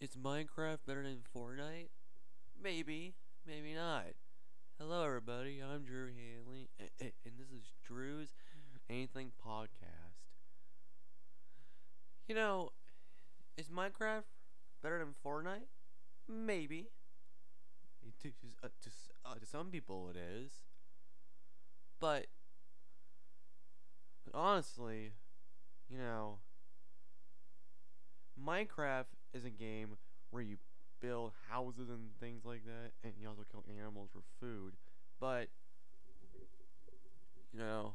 Is Minecraft better than Fortnite? Maybe, maybe not. Hello, everybody. I'm Drew Hanley, and this is Drew's Anything Podcast. You know, is Minecraft better than Fortnite? Maybe. To, uh, to, uh, to some people, it is. But, but honestly, you know, Minecraft is a game where you build houses and things like that, and you also kill animals for food. But you know,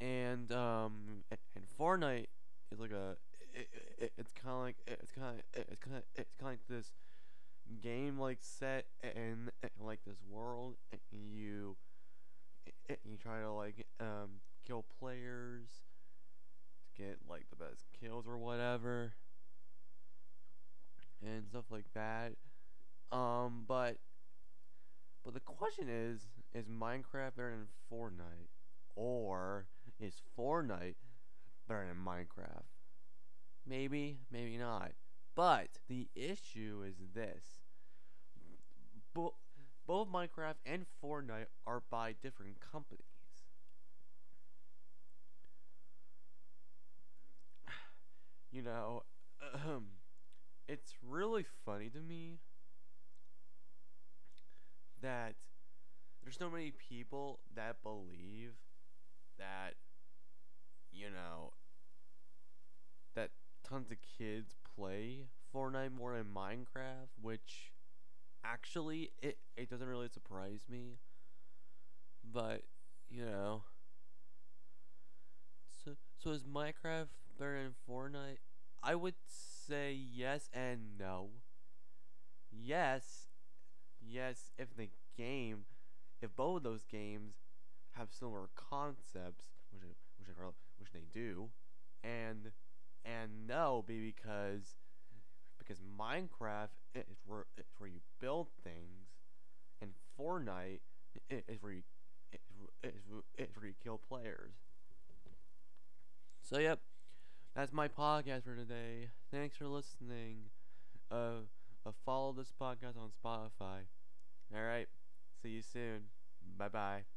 and um, and Fortnite is like a, it, it, it's kind of like it's kind of it's kind of it's kind of like this game like set and like this world, and you you try to like um kill players to get like the best kills or whatever and stuff like that. Um, but but the question is, is Minecraft better than Fortnite, or is Fortnite better than Minecraft? Maybe, maybe not. But the issue is this: Bo- both Minecraft and Fortnite are by different companies. You know, it's really funny to me that there's so many people that believe that you know that tons of kids play Fortnite more than Minecraft, which actually it it doesn't really surprise me. But, you know, so so is Minecraft better than Fortnite? I would say yes and no. Yes, yes, if the game, if both of those games have similar concepts, which which which they do, and and no, be because because Minecraft is where it's where you build things, and Fortnite is where you is where you kill players. So yep. That's my podcast for today. Thanks for listening. Uh, uh follow this podcast on Spotify. All right. See you soon. Bye bye.